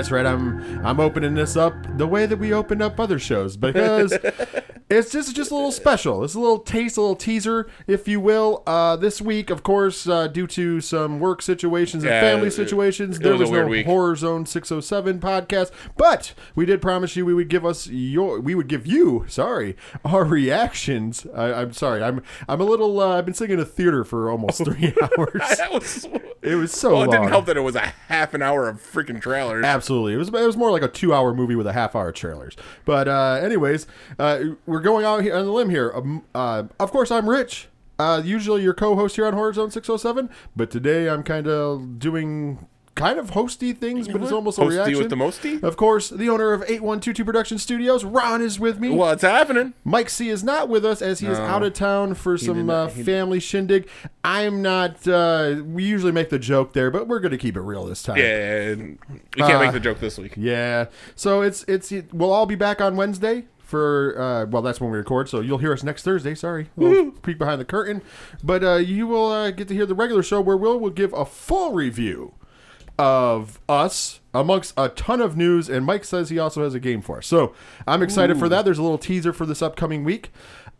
That's right. I'm I'm opening this up the way that we opened up other shows because it's just just a little special. It's a little taste, a little teaser, if you will. Uh, this week, of course, uh, due to some work situations and Yeah, family it- situations, it there was a was, weird no week. Horror Zone 607 podcast. But we did promise you we would give us your we would give you sorry our reactions. I, I'm sorry. I'm I'm a little. Uh, I've been sitting in a theater for almost three hours. That was. It was so Well, it long. didn't help that it was a half an hour of freaking trailers. Absolutely, it was it was more like a two hour movie with a half hour trailers. But uh, anyways, uh, we're going out here on the limb here. Um, uh, of course, I'm Rich. Uh, usually your co-host here on Horror Zone 607, but today I'm kind of doing kind of hosty things, but it's almost a Hosty reaction. with the mosty? Of course, the owner of 8122 Production Studios, Ron, is with me. What's happening? Mike C is not with us as he is out of town for some not- uh, family shindig. I'm not. Uh, we usually make the joke there, but we're going to keep it real this time. Yeah, we can't Uh, make the joke this week. Yeah. So it's it's it, we'll all be back on Wednesday for uh well that's when we record so you'll hear us next Thursday. Sorry. A little peek behind the curtain. But uh you will uh, get to hear the regular show where Will will give a full review of us amongst a ton of news and Mike says he also has a game for us. So I'm excited for that. There's a little teaser for this upcoming week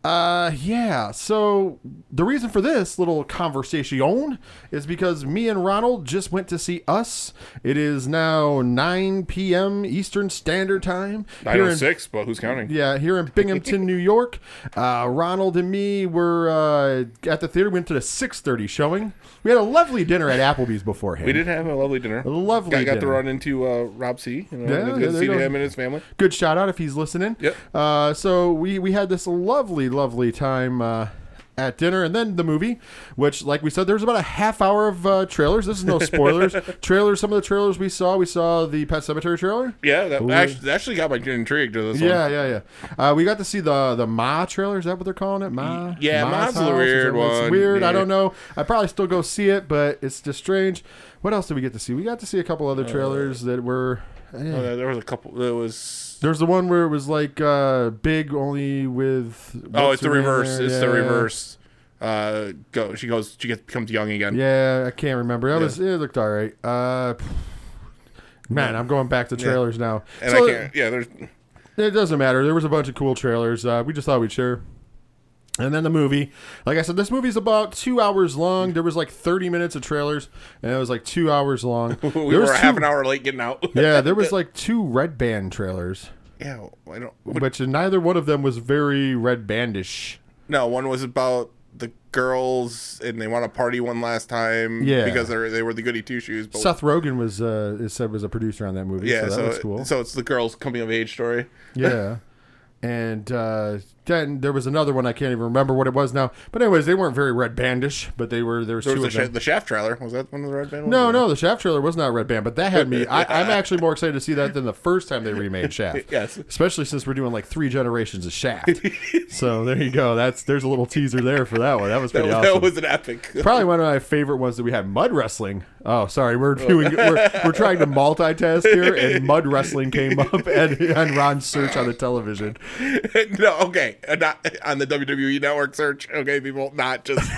uh yeah so the reason for this little conversation is because me and Ronald just went to see us it is now 9 p.m Eastern Standard Time I here know in- six, but who's counting? yeah, here in Binghamton, New York. Uh, Ronald and me were uh, at the theater. We went to the 6:30 showing. We had a lovely dinner at Applebee's beforehand. We did have a lovely dinner. A lovely Got, got to run into uh, Rob C. You know, Yeah, good to see him and his family. Good shout out if he's listening. Yep. Uh, so we we had this lovely, lovely time. Uh, at dinner and then the movie, which, like we said, there's about a half hour of uh, trailers. This is no spoilers. trailers. Some of the trailers we saw, we saw the Pet Sematary trailer. Yeah, that Ooh. actually, that actually got my intrigued to this Yeah, one. yeah, yeah. Uh, we got to see the the Ma trailer. Is that what they're calling it? Ma. Yeah, Ma's Ma's a? Weird that it's one. Weird. I don't know. I probably still go see it, but it's just strange. What else did we get to see? We got to see a couple other trailers that were. eh. Uh, there was a couple. There was. There's the one where it was like uh, big, only with. Oh, it's the reverse. It's the reverse. Uh, go. She goes. She gets becomes young again. Yeah, I can't remember. That Yeah. was it. Looked all right. Uh, man, I'm going back to trailers now. And So, I can't. Yeah, there's. It doesn't matter. There was a bunch of cool trailers. Uh, we just thought we'd share. And then the movie. Like I said, this movie's about two hours long. There was like 30 minutes of trailers, and it was like two hours long. We There were was a half an hour late getting out. Yeah, there was like two red band trailers, yeah. I don't. which neither one of them was very red bandish. No, one was about the girls and they want to party one last time. Yeah. Because they they were the goody two shoes. But Seth Rogen was uh, said was a producer on that movie. yeah, so that so was cool. so it's the girls coming of age story. Yeah. And uh, then there was another one I can't even remember what it was now. But anyways, they weren't very red bandish, but they were there was There two was of them. The Shaft trailer. Was that one of the red band? ones? No, no, the Shaft trailer was not Red Band, but that had me. I, I'm actually more excited to see that than the first time they remade Shaft. Yes. especially since we're doing like three generations of Shaft. so there you go. That's there's a little teaser there for that one. That was pretty that awesome. That was an epic. Probably one of my favorite ones that we had mud wrestling. Oh, sorry, we're doing oh. we're, we're trying to multitask here, and mud wrestling came up and on Ron's search on the television. no, okay, not on the WWE Network search. Okay, people, not just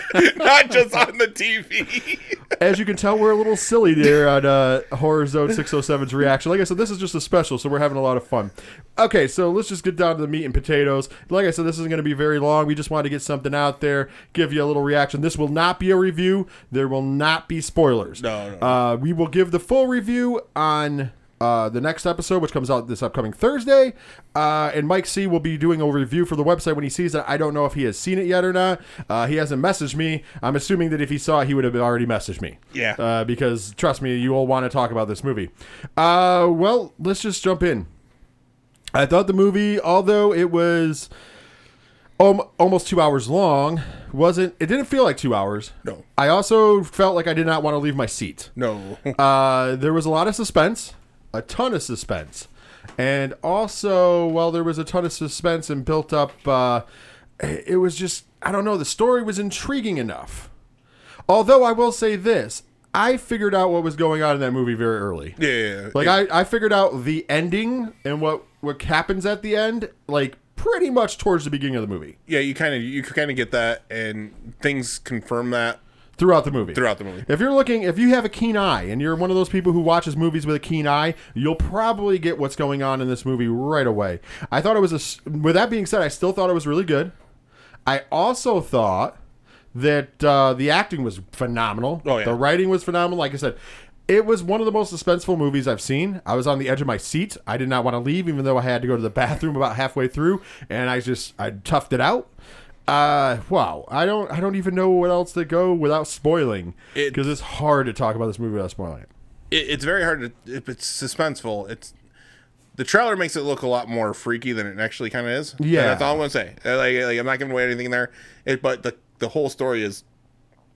not just on the TV. As you can tell, we're a little silly there on uh, Horror Zone 607's reaction. Like I said, this is just a special, so we're having a lot of fun. Okay, so let's just get down to the meat and potatoes. Like I said, this isn't going to be very long. We just wanted to get something out there, give you a little reaction. This will not be a review. There will not be spoilers. No, no. Uh, we will give the full review on uh, the next episode, which comes out this upcoming Thursday. Uh, and Mike C will be doing a review for the website when he sees it. I don't know if he has seen it yet or not. Uh, he hasn't messaged me. I'm assuming that if he saw it, he would have already messaged me. Yeah. Uh, because trust me, you all want to talk about this movie. Uh, well, let's just jump in. I thought the movie, although it was om- almost two hours long, wasn't. It didn't feel like two hours. No. I also felt like I did not want to leave my seat. No. Uh, there was a lot of suspense, a ton of suspense, and also, while there was a ton of suspense and built up, uh, it was just I don't know. The story was intriguing enough. Although I will say this, I figured out what was going on in that movie very early. yeah, yeah, yeah. Like I, I figured out the ending and what what happens at the end, like pretty much towards the beginning of the movie. yeah, you kind of you kind of get that, and things confirm that Throughout the movie. throughout the movie. If you're looking, if you have a keen eye and you're one of those people who watches movies with a keen eye, you'll probably get what's going on in this movie right away. I thought it was a. With that being said, I still thought it was really good. I also thought that uh, the acting was phenomenal. Oh, yeah. The writing was phenomenal. Like I said, it was one of the most suspenseful movies I've seen. I was on the edge of my seat. I did not want to leave, even though I had to go to the bathroom about halfway through, and I just I toughed it out. Uh, wow. I don't I don't even know what else to go without spoiling It- because it's hard to talk about this movie without spoiling it. it, it's very hard to if it's suspenseful it's the trailer makes it look a lot more freaky than it actually kind of is Yeah. And that's all i'm gonna say like, like i'm not giving away anything there it, but the the whole story is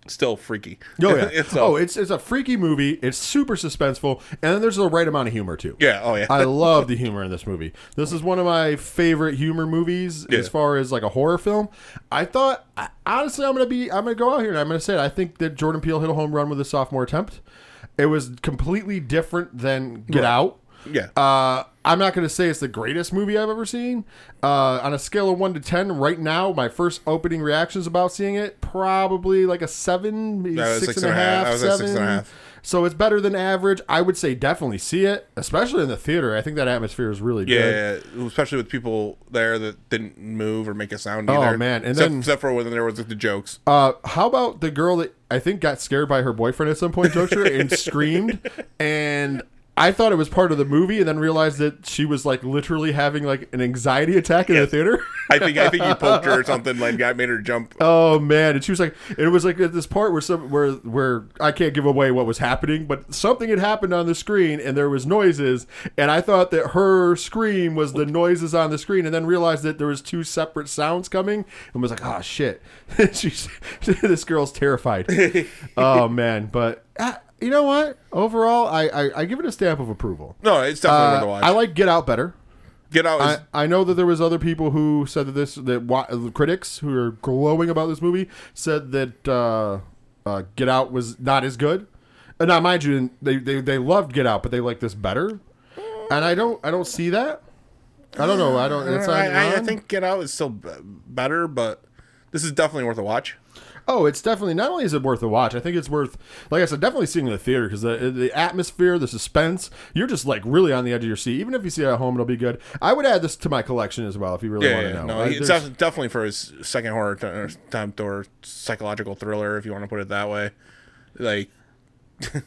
still freaky Oh yeah. it's so, oh, it's it's a freaky movie. It's super suspenseful, and then there's the right amount of humor too. yeah oh yeah I love the humor in this movie. This is one of my favorite humor movies as far as like a horror film. I thought honestly I'm gonna be I'm gonna go out here and I'm gonna say it. I think that Jordan Peele hit a home run with his sophomore attempt. It was completely different than Get Out. Yeah Uh, I'm not going to say it's the greatest movie I've ever seen. Uh, on a scale of one to ten, right now, my first opening reactions about seeing it probably like a seven, maybe I six six and a and a half. half, I was at seven. six and a half. So it's better than average. I would say definitely see it, especially in the theater. I think that atmosphere is really good. yeah, especially with people there that didn't move or make a sound Oh, man, and except, then- except for when there was like, the jokes. Uh, how about the girl that I think got scared by her boyfriend at some point, Juncture, and screamed, and I thought it was part of the movie, and then realized that she was like literally having like an anxiety attack in the theater. I think I think he poked her or something like got made her jump. Oh man! And she was like, it was like at this part where some where where I can't give away what was happening, but something had happened on the screen, and there was noises, and I thought that her scream was the noises on the screen, and then realized that there was two separate sounds coming, and was like, oh shit! She's this girl's terrified. oh man! But uh, you know what? Overall, I, I I give it a stamp of approval. No, it's definitely worth Uh, a watch. I like Get Out better. Get out. Is, I, I know that there was other people who said that this that wa- critics who are glowing about this movie said that uh, uh, Get Out was not as good. And now, mind you, they, they they loved Get Out, but they like this better. And I don't I don't see that. I don't know. I don't. It's I, I, I think Get Out is still b- better, but this is definitely worth a watch. Oh, it's definitely not only is it worth a watch. I think it's worth, like I said, definitely seeing in the theater because the the atmosphere, the suspense, you're just like really on the edge of your seat. Even if you see it at home, it'll be good. I would add this to my collection as well if you really Yeah, want yeah, to know. no, I- it's def- definitely for his second horror t- or attempt or psychological thriller, if you want to put it that way. Like,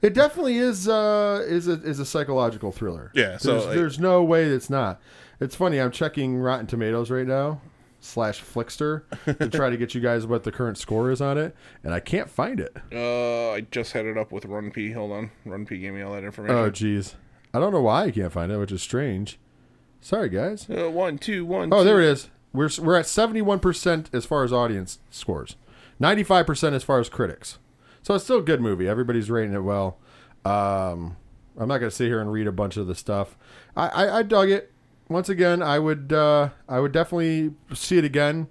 It definitely is uh, is a is a psychological thriller. Yeah, so, there's, like- there's no way it's not. It's funny. I'm checking Rotten Tomatoes right now slash Flixster to try to get you guys what the current score is on it, and I can't find it. uh, I just had it up with RunPee. Hold on, RunPee gave me all that information. Oh, jeez. I don't know why I can't find it, which is strange. Sorry, guys. Uh, one, two, one. Oh, two. there it is. We're we're at 71 percent as far as audience scores, 95 percent as far as critics. So it's still a good movie. Everybody's rating it well. Um, I'm not gonna sit here and read a bunch of the stuff. I, I, I dug it. Once again, I would uh, I would definitely see it again.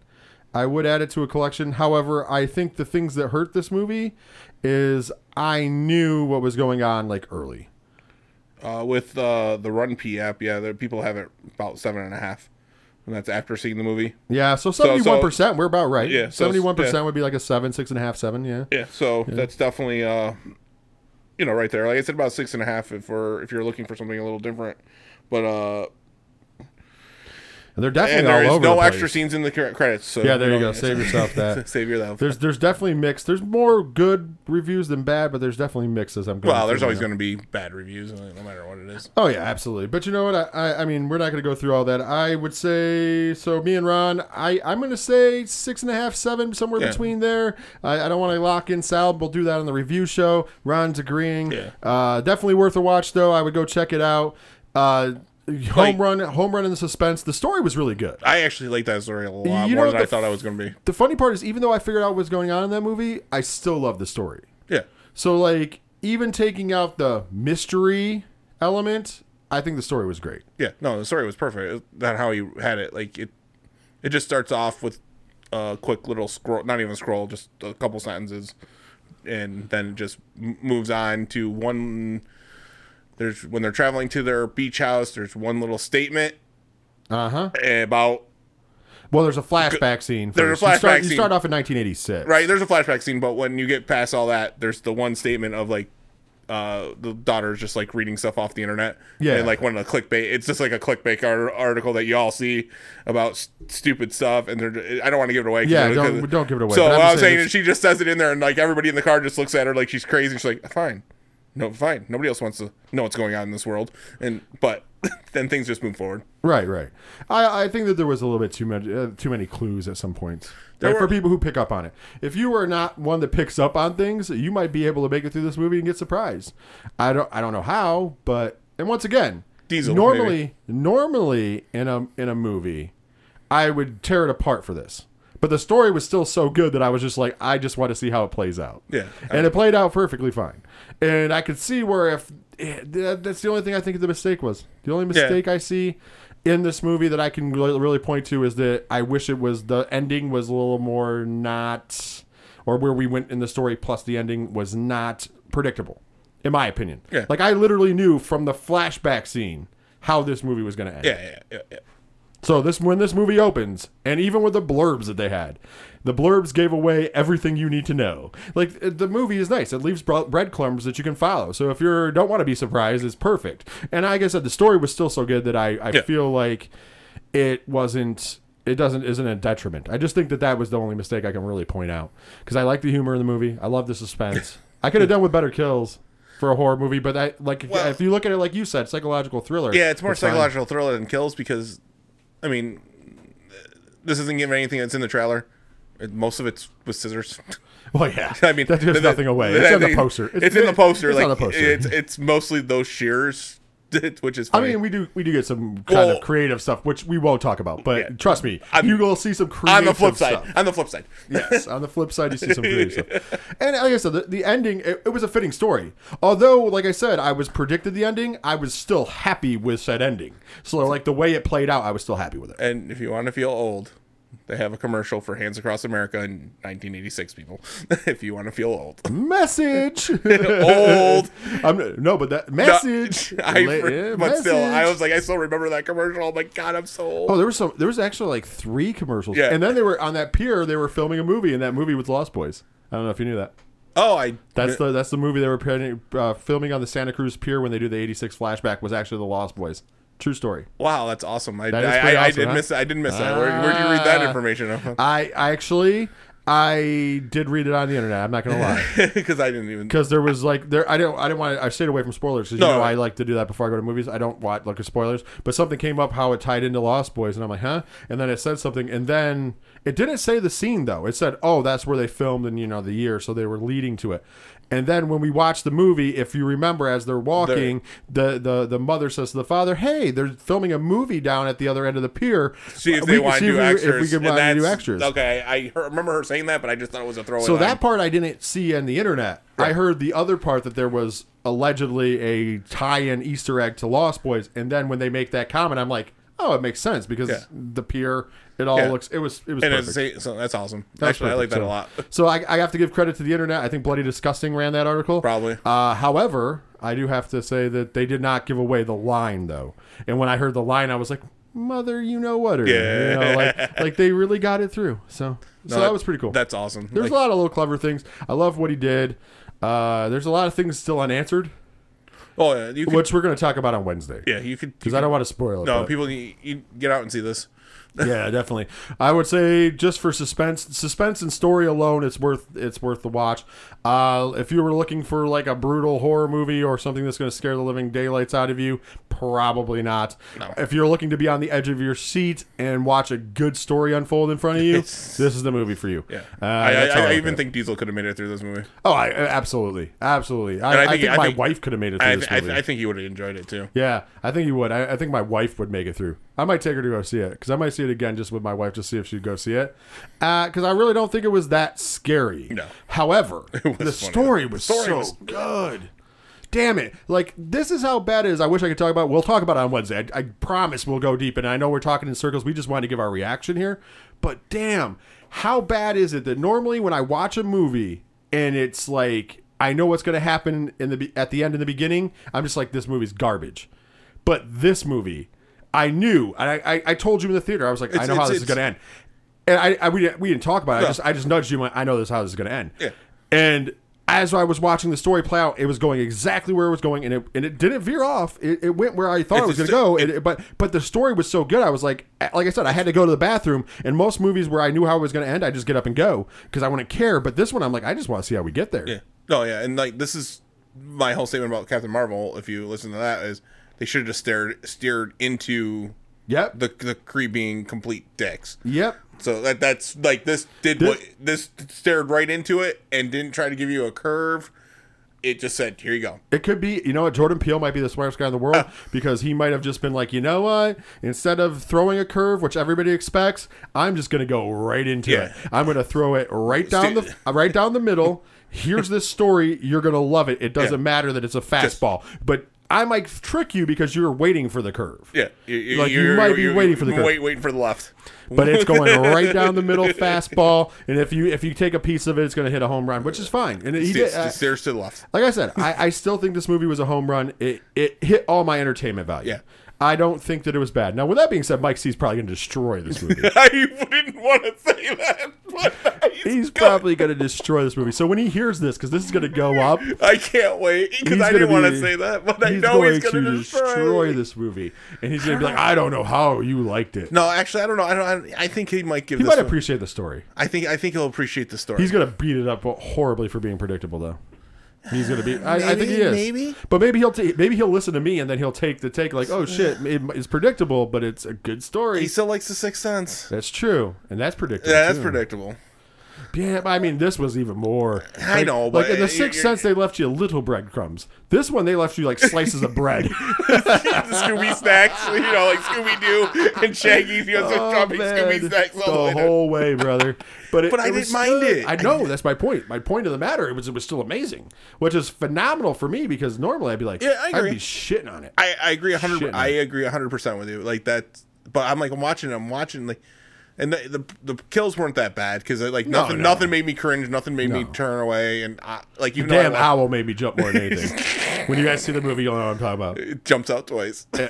I would add it to a collection. However, I think the things that hurt this movie is I knew what was going on like early. Uh, with uh, the RunPee app, yeah, the people have it about seven and a half, and that's after seeing the movie. Yeah, so 71 percent. We're about right. Yeah, so- 71 percent yeah. would be like a seven, six and a half, seven. Yeah. Yeah, so that's definitely uh, you know, right there. Like I said, about six and a half if we're if you're looking for something a little different. But uh, and they're definitely and there all is over no the extra place. scenes in the cre- credits. So Yeah, there you know, go. Save yourself that. Save your that. There's there's definitely mixed. There's more good reviews than bad, but there's definitely mixes. I'm going. well, there's always going to be bad reviews, no matter what it is. Oh yeah, absolutely. But you know what? I, I, I mean, we're not going to go through all that. I would say so. Me and Ron, I, I'm going to say six and a half, seven, somewhere Yeah. between there. I, I don't want to lock in Sal. We'll do that on the review show. Ron's agreeing. Yeah. Uh, definitely worth a watch, though. I would go check it out. Uh, home Like- run, home run in the suspense. The story was really good. I actually like that story a lot You more than I thought I was going to be. The funny part is, even though I figured out what was going on in that movie, I still love the story. Yeah. So like, even taking out the mystery element, I think the story was great. Yeah, no, the story was perfect. That how he had it. Like it, it just starts off with a quick little scroll, not even a scroll, just a couple sentences, and then it just moves on to one. There's when they're traveling to their beach house. There's one little statement Uh huh. about Well, there's a flashback scene. There's First. a You start, flashback you start off in 1986. right. There's a flashback scene, but when you get past all that, there's the one statement of like. Uh, the daughter's just like reading stuff off the internet. Yeah. And like one of the clickbait, it's just like a clickbait ar- article that you all see about s- stupid stuff. And they're, I don't want to give it away. Yeah, don't- don't give it away, So I'm what I'm saying saying is she just says it in there, and like everybody in the car just looks at her like she's crazy. She's like, fine, no, fine. Nobody else wants to know what's going on in this world. And but then things just move forward. Right, right. I, I think that there was a little bit too much, uh, too many clues at some points. There Right, for people who pick up on it. If you are not one that picks up on things, you might be able to make it through this movie and get surprised. I don't I don't know how, but and once again, Diesel, normally normally in a in a movie, I would tear it apart for this. But the story was still so good that I was just like, I just want to see how it plays out. Yeah. and it played out perfectly fine. And I could see where if eh, that's the only thing I think the mistake was. The only mistake I see in this movie that I can really, really point to is that I wish it was the ending was a little more not, or where we went in the story plus the ending was not predictable, in my opinion. Yeah. Like I literally knew from the flashback scene how this movie was going to end. Yeah, yeah, yeah. yeah. So this when this movie opens, and even with the blurbs that they had, the blurbs gave away everything you need to know. Like uh, the movie is nice; it leaves bre- breadcrumbs that you can follow. So if you don't want to be surprised, it's perfect. And like I said, the story was still so good that I, I Yeah. feel like it wasn't. It doesn't isn't a detriment. I just think that that was the only mistake I can really point out because I like the humor in the movie. I love the suspense. I could have done with better kills for a horror movie, but I like Well- if you look at it like you said, psychological thriller. Yeah, it's more fine. psychological thriller than kills because, I mean, this isn't giving anything that's in the trailer. It, most of it's with scissors. Well, yeah. I mean, that gives nothing away. It's in the poster. It's, in the poster. It's like on the poster. it's it's mostly those shears, which is I mean, we do we do get some kind Well- of creative stuff, which we won't talk about. But Yeah. trust me, I'm- you will see some creative on the flip side, on the flip side, yes, on the flip side, you see some creative stuff. And like I said, the, the ending it, it was a fitting story. Although, like I said, I was predicted the ending. I was still happy with said ending. So, like the way it played out, I was still happy with it. and if you want to feel old, they have a commercial for Hands Across America in 1986. People, if you want to feel old, Message. old. I'm, no, but that message. I, La- yeah, but still, I was like, I still remember that commercial. Oh my god, I'm so old. Oh, there was some. There was actually like three commercials. Yeah. And then they were on that pier. They were filming a movie, and that movie was Lost Boys. I don't know if you knew that. Oh, I That's the that's the movie they were uh, filming on the Santa Cruz Pier when they do the '86 flashback. Was actually the Lost Boys. True story. wow, that's awesome. I That I, pretty I, did huh? miss I didn't miss that. Where where did you read that Ah. information? I, I actually I did read it on the internet. I'm not gonna lie. Because I didn't even. because there was like there I don't I didn't want to, I stayed away from spoilers because No, you know no. I like to do that before I go to movies I don't watch like spoilers but something came up how it tied into Lost Boys and I'm like huh and then it said something and then it didn't say the scene though it said oh that's where they filmed in you know the year so they were leading to it and then when we watch the movie if you remember as they're walking the the the mother says to the father hey they're filming a movie down at the other end of the pier See if uh, We they can want to do extras. if we can and want to do extras Okay, I remember her saying that, but I just thought it was a throwaway. so line. that part I didn't see on the internet. I heard the other part that there was allegedly a tie-in Easter egg to Lost Boys, and then when they make that comment, I'm like, oh, it makes sense because Yeah. the pier, it all Yeah. looks, it was, it was and perfect. it's, so that's awesome. That's Actually, I like perfect. that a lot. So I, I have to give credit to the internet. I think Bloody Disgusting ran that article. Probably. Uh, however, I do have to say that they did not give away the line though. And when I heard the line, I was like, "Mother, you know what?" Or, Yeah. You know, like, like they really got it through. So, so No, that was pretty cool. That's awesome. There's Like, a lot of little clever things. I love what he did. Uh, there's a lot of things still unanswered, oh yeah, you could. which we're going to talk about on Wednesday. yeah, you could. Because I don't want to spoil it. No, but- people, you, you get out and see this. yeah, definitely. I would say just for suspense, suspense and story alone, it's worth it's worth the watch. Uh, if you were looking for like a brutal horror movie or something that's going to scare the living daylights out of you, probably not. If you're looking to be on the edge of your seat and watch a good story unfold in front of you, this is the movie for you. Yeah, Uh, I, that's I, I even think Diesel could have made it through this movie. Oh, I, absolutely, absolutely. I, I, I think, think- I my think- wife could have made it through I, this I, movie. I think he would have enjoyed it too. Yeah, I think he would. I, I think my wife would make it through. I might take her to go see it because I might see it again just with my wife to see if she'd go see it. Uh, because I really don't think it was that scary. No. However, the funny. story was The story so was- good. Damn it! Like this is how bad it is. I wish I could talk about. We'll talk about it on Wednesday. I, I promise we'll go deep. And I know we're talking in circles. We just wanted to give our reaction here. But damn, how bad is it that normally when I watch a movie and it's like I know what's going to happen in the at the end and the beginning, I'm just like this movie's garbage. But this movie, I knew. and I, I, I told you in the theater. I was like, I know how it's- this is going to end. And I, I we, didn't, we didn't talk about it. I No. just I just nudged you. and went, I know this how this is going to end. Yeah. And as I was watching the story play out, it was going exactly where it was going, and it and it didn't veer off. It, it went where I thought it was going to a- go. and it- but but the story was so good. I was like, like I said, I had to go to the bathroom. And most movies where I knew how it was going to end, I just get up and go because I wouldn't care. But this one, I'm like, I just want to see how we get there. Yeah. No, yeah, and like this is my whole statement about Captain Marvel. If you listen to that, is they should have just stared steered into Yep. the the Kree being complete dicks. Yep. So that that's like this did This- what this stared right into it and didn't try to give you a curve. It just said, "Here you go." It could be, you know what, Jordan Peele might be the smartest guy in the world because he might have just been like, you know what? Instead of throwing a curve, which everybody expects, I'm just going to go right into Yeah. it. I'm going to throw it right down the right down the middle. Here's this story. You're going to love it. It doesn't Yeah. matter that it's a fastball, but I might trick you because you're waiting for the curve. Yeah, you, Like, you might be waiting for the curve. wait, waiting for the left. But it's going right down the middle, fastball, and if you if you take a piece of it, it's going to hit a home run, which is fine. And he did, Just, uh, to the left. like I said, I, I still think this movie was a home run. It it hit all my entertainment value. Yeah. I don't think that it was bad. Now, with that being said, Mike C's probably going to destroy this movie. I didn't want to say that, but he's, He's probably going to destroy this movie. So when he hears this, because this is going to go up, I can't wait because I didn't want to say that, but I know going he's going to to destroy this movie, and he's going to be like, "I don't know how you liked it." No, actually, I don't know. I don't. I, I think he might give he might one- appreciate the story. I think. I think he'll appreciate the story. He's going to beat it up horribly for being predictable, though. He's going to be. I, I think he is. maybe. but maybe he'll ta- maybe he'll listen to me, and then he'll take the take like, "Oh shit, it- it's predictable, but it's a good story." he still likes the Sixth Sense. That's true, and that's predictable. Yeah, that's too. predictable. Yeah, but I mean, this was even more. I Like- know, like but in the Sixth Sense, they left you little breadcrumbs. This one, they left you like slices of bread. Scooby snacks, you know, like Scooby Doo and Shaggy. You know, Oh, dropping Scooby snacks the all the whole way, brother. But it, But I it didn't mind it. I know that's my point. My point of the matter it was it was still amazing, which is phenomenal for me because normally I'd be like, Yeah, I agree. would be shitting on it. I, I agree a hundred. I agree a hundred percent with you. Like that, but I'm like I'm watching. I'm watching like, and the the, the kills weren't that bad because uh, like No, nothing no. nothing made me cringe. Nothing made me turn away. And I, like even Damn owl made me jump more than anything. when you guys see the movie, you'll know what I'm talking about. it jumps out twice. Eh,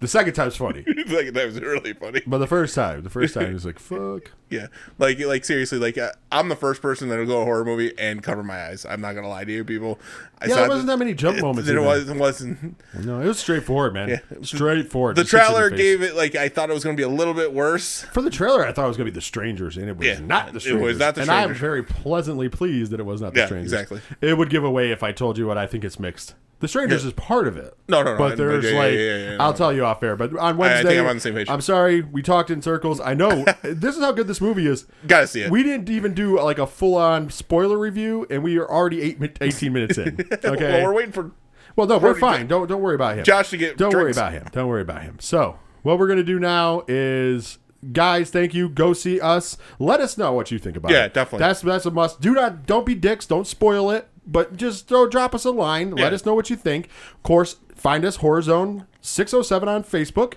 The second time's funny, like that was really funny. but the first time, the first time, was like, fuck. Yeah, like like seriously, like uh, I'm the first person that'll go to a horror movie and cover my eyes. I'm not gonna lie to you, people. I Yeah, there wasn't that many jump it- moments There even. was it wasn't. No, it was straightforward, man. Yeah. Straightforward. The Just hits you in trailer gave it like I thought it was gonna be a little bit worse. For the trailer, I thought it was going to be the strangers, and it was Yeah, not the Strangers. it was not The Strangers. and I'm very pleasantly pleased that it was not the Yeah, strangers. exactly. It would give away if I told you what I think it's mixed. The strangers Yeah. is part of it. No, no, no, But there's yeah, yeah, like, yeah, yeah, yeah, I'll no. tell you off air. But on I Wednesday, think I'm on the same page. I'm sorry, we talked in circles. I know this is how good this movie is. Gotta see it. We didn't even do like a full on spoiler review, and we are already eight, 18 minutes in. Okay. well, we're waiting for Well, no, we're fine. Don't don't worry about him. Josh to get. Don't worry about him. Don't worry about him. So, what we're gonna do now is, guys, thank you. Go see us. Let us know what you think about Yeah, it. definitely. That's that's a must. Do not don't be dicks. Don't spoil it. But just throw drop us a line. Let Yeah. us know what you think. Of course, find us Horror Zone 607 on Facebook,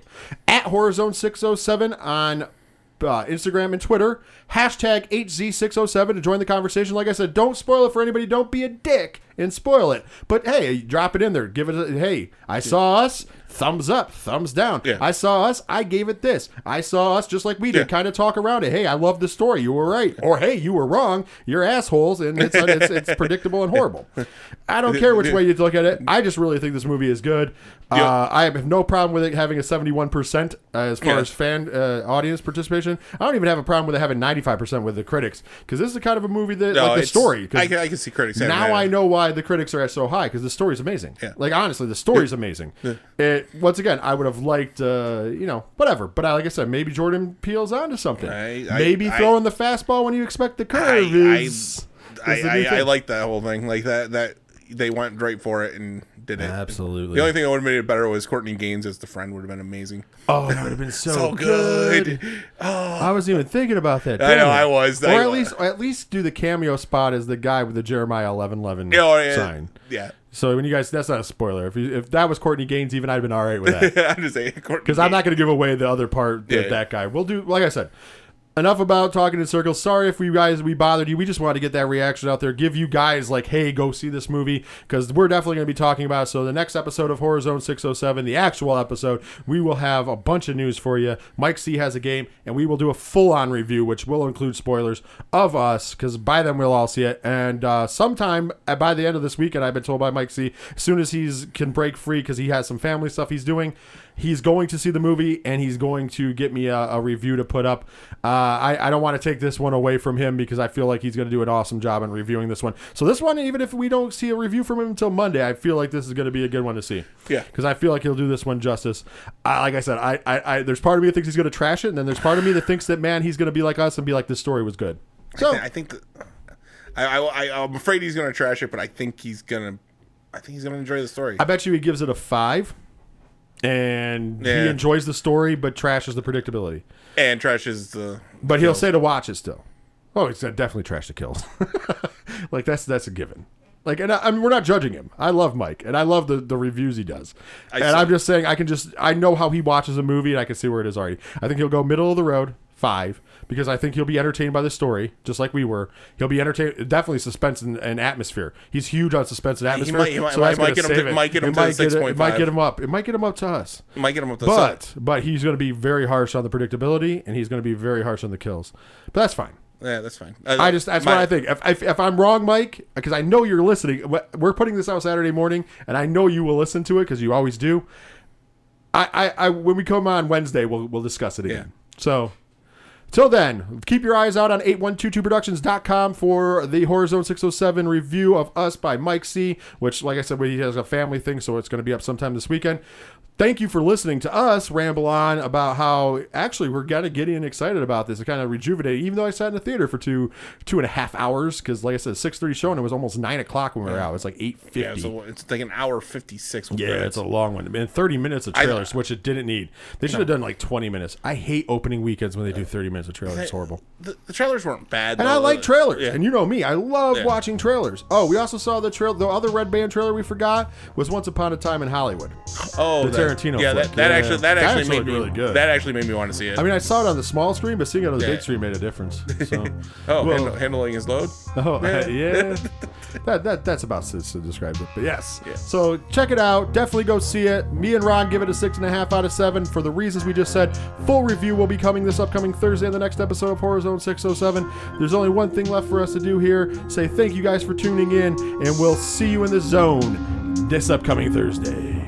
at Horror Zone 607 on uh, Instagram and Twitter. Hashtag HZ607 to join the conversation. Like I said, don't spoil it for anybody. Don't be a dick and spoil it. But hey, drop it in there. Give it a hey, I saw us. thumbs up, thumbs down. Yeah. I saw us, I gave it this. I saw us just like we did, Yeah. kind of talk around it. Hey, I love the story. You were right, or hey, you were wrong. You're assholes, and it's it's, it's predictable and horrible. I don't care which way you look at it. I just really think this movie is good. Uh, I have no problem with it having a 71% uh, as far as fan uh, audience participation. I don't even have a problem with it having 95% with the critics because this is the kind of a movie that No, like the story. I can, I can see critics. now. I know why the critics are at so high because the story's amazing. Yeah. Like honestly, the story's amazing. It once again, I would have liked, uh, you know, whatever. But I, like I said, maybe Jordan Peele's onto something. I- I- maybe throwing the fastball when you expect the curve I, is. I, is the. I like that whole thing. Like that that they went right for it and did it. Absolutely. The only thing that would have made it better was Courtney Gaines as the friend would have been amazing. Oh, that would have been so, So good. good. Oh. I wasn't even thinking about that. I know, it. I was. Or I- at least, or at least do the cameo spot as the guy with the Jeremiah eleven eleven Oh, yeah. sign. Yeah. So when you guys, that's not a spoiler. If you, if that was Courtney Gaines, even I'd been all right with that. I'm just saying. because I'm not going to give away the other part that Yeah. that guy. We'll do like I said. Enough about talking in circles. Sorry if we guys we bothered you. We just wanted to get that reaction out there. Give you guys like, hey, go see this movie because we're definitely going to be talking about. It. So the next episode of Horror Zone 607, the actual episode, we will have a bunch of news for you. Mike C has a game, and we will do a full-on review, which will include spoilers of us because by then we'll all see it. And uh, sometime by the end of this weekend, I've been told by Mike C, as soon as he's can break free because he has some family stuff he's doing he's going to see the movie and he's going to get me a, a review to put up. Uh, Uh, I, I don't want to take this one away from him because I feel like he's going to do an awesome job in reviewing this one. So this one, even if we don't see a review from him until Monday, I feel like this is going to be a good one to see. Yeah. because I feel like he'll do this one justice. I, like I said, I, I, I there's part of me that thinks he's going to trash it, and then there's part of me that thinks that man, he's going to be like us and be like, this story was good. So I think. That, I, I, I, I'm afraid he's going to trash it, but I think he's going to. I think he's going to enjoy the story. I bet you he gives it a five. And he enjoys the story, but trashes the predictability. and trashes the. But he'll kills. say to watch it still. Oh, he's definitely trash the kills. like that's that's a given. Like, and I, I mean, we're not judging him. I love Mike, and I love the, the reviews he does. I and see. I'm just saying, I can just I know how he watches a movie, and I can see where it is already. I think he'll go middle of the road, five, because I think he'll be entertained by the story, just like we were. He'll be entertained, definitely suspense and, and atmosphere. He's huge on suspense and atmosphere. might- he might- so might get him to- it. might get him It to the might get it- It might get him up. It might get him up to us. Might get him up the But but he's going to be very harsh on the predictability, and he's going to be very harsh on the kills. But that's fine. Yeah, that's fine. Uh, I just that's my- what I think. If, if, if I'm wrong, Mike, because I know you're listening, we're putting this out Saturday morning, and I know you will listen to it because you always do. I, I, I when we come on Wednesday, we'll we'll discuss it again. So. Till then, keep your eyes out on 8122productions.com for the Horror Zone 607 review of Us by Mike C, which, like I said, he has a family thing, so it's going to be up sometime this weekend. Thank you for listening to us ramble on about how actually we're kind of getting excited about this. It kind of rejuvenated, even though I sat in the theater for two two and a half hours because, like I said, six thirty show and it was almost nine o'clock when we were out. It's like eight fifty. Yeah, so it's like an hour fifty six. Yeah, it's a long one. And 30 minutes of trailers, which it didn't need. They should have done like 20 minutes. I hate opening weekends when they do 30 minutes of trailer. It's horrible. The, the trailers weren't bad, And though. I like trailers. Yeah. And you know me, I love Yeah. watching trailers. Oh, we also saw the trail. The other Red Band trailer we forgot was Once Upon a Time in Hollywood. oh, the that- Tarantino Yeah, flick. that, that Yeah. actually that That actually actually made me really good. That actually made me want to see it. I mean, I saw it on the small screen, but seeing it on the big screen made a difference. So, oh, Well- handling his load. Oh yeah, that, that that's about to, to describe it. But yes, Yeah. so check it out. Definitely go see it. Me and Ron give it a six and a half out of seven for the reasons we just said. Full review will be coming this upcoming Thursday in the next episode of Horror Zone 607. There's only one thing left for us to do here. Say thank you guys for tuning in, and we'll see you in the zone this upcoming Thursday.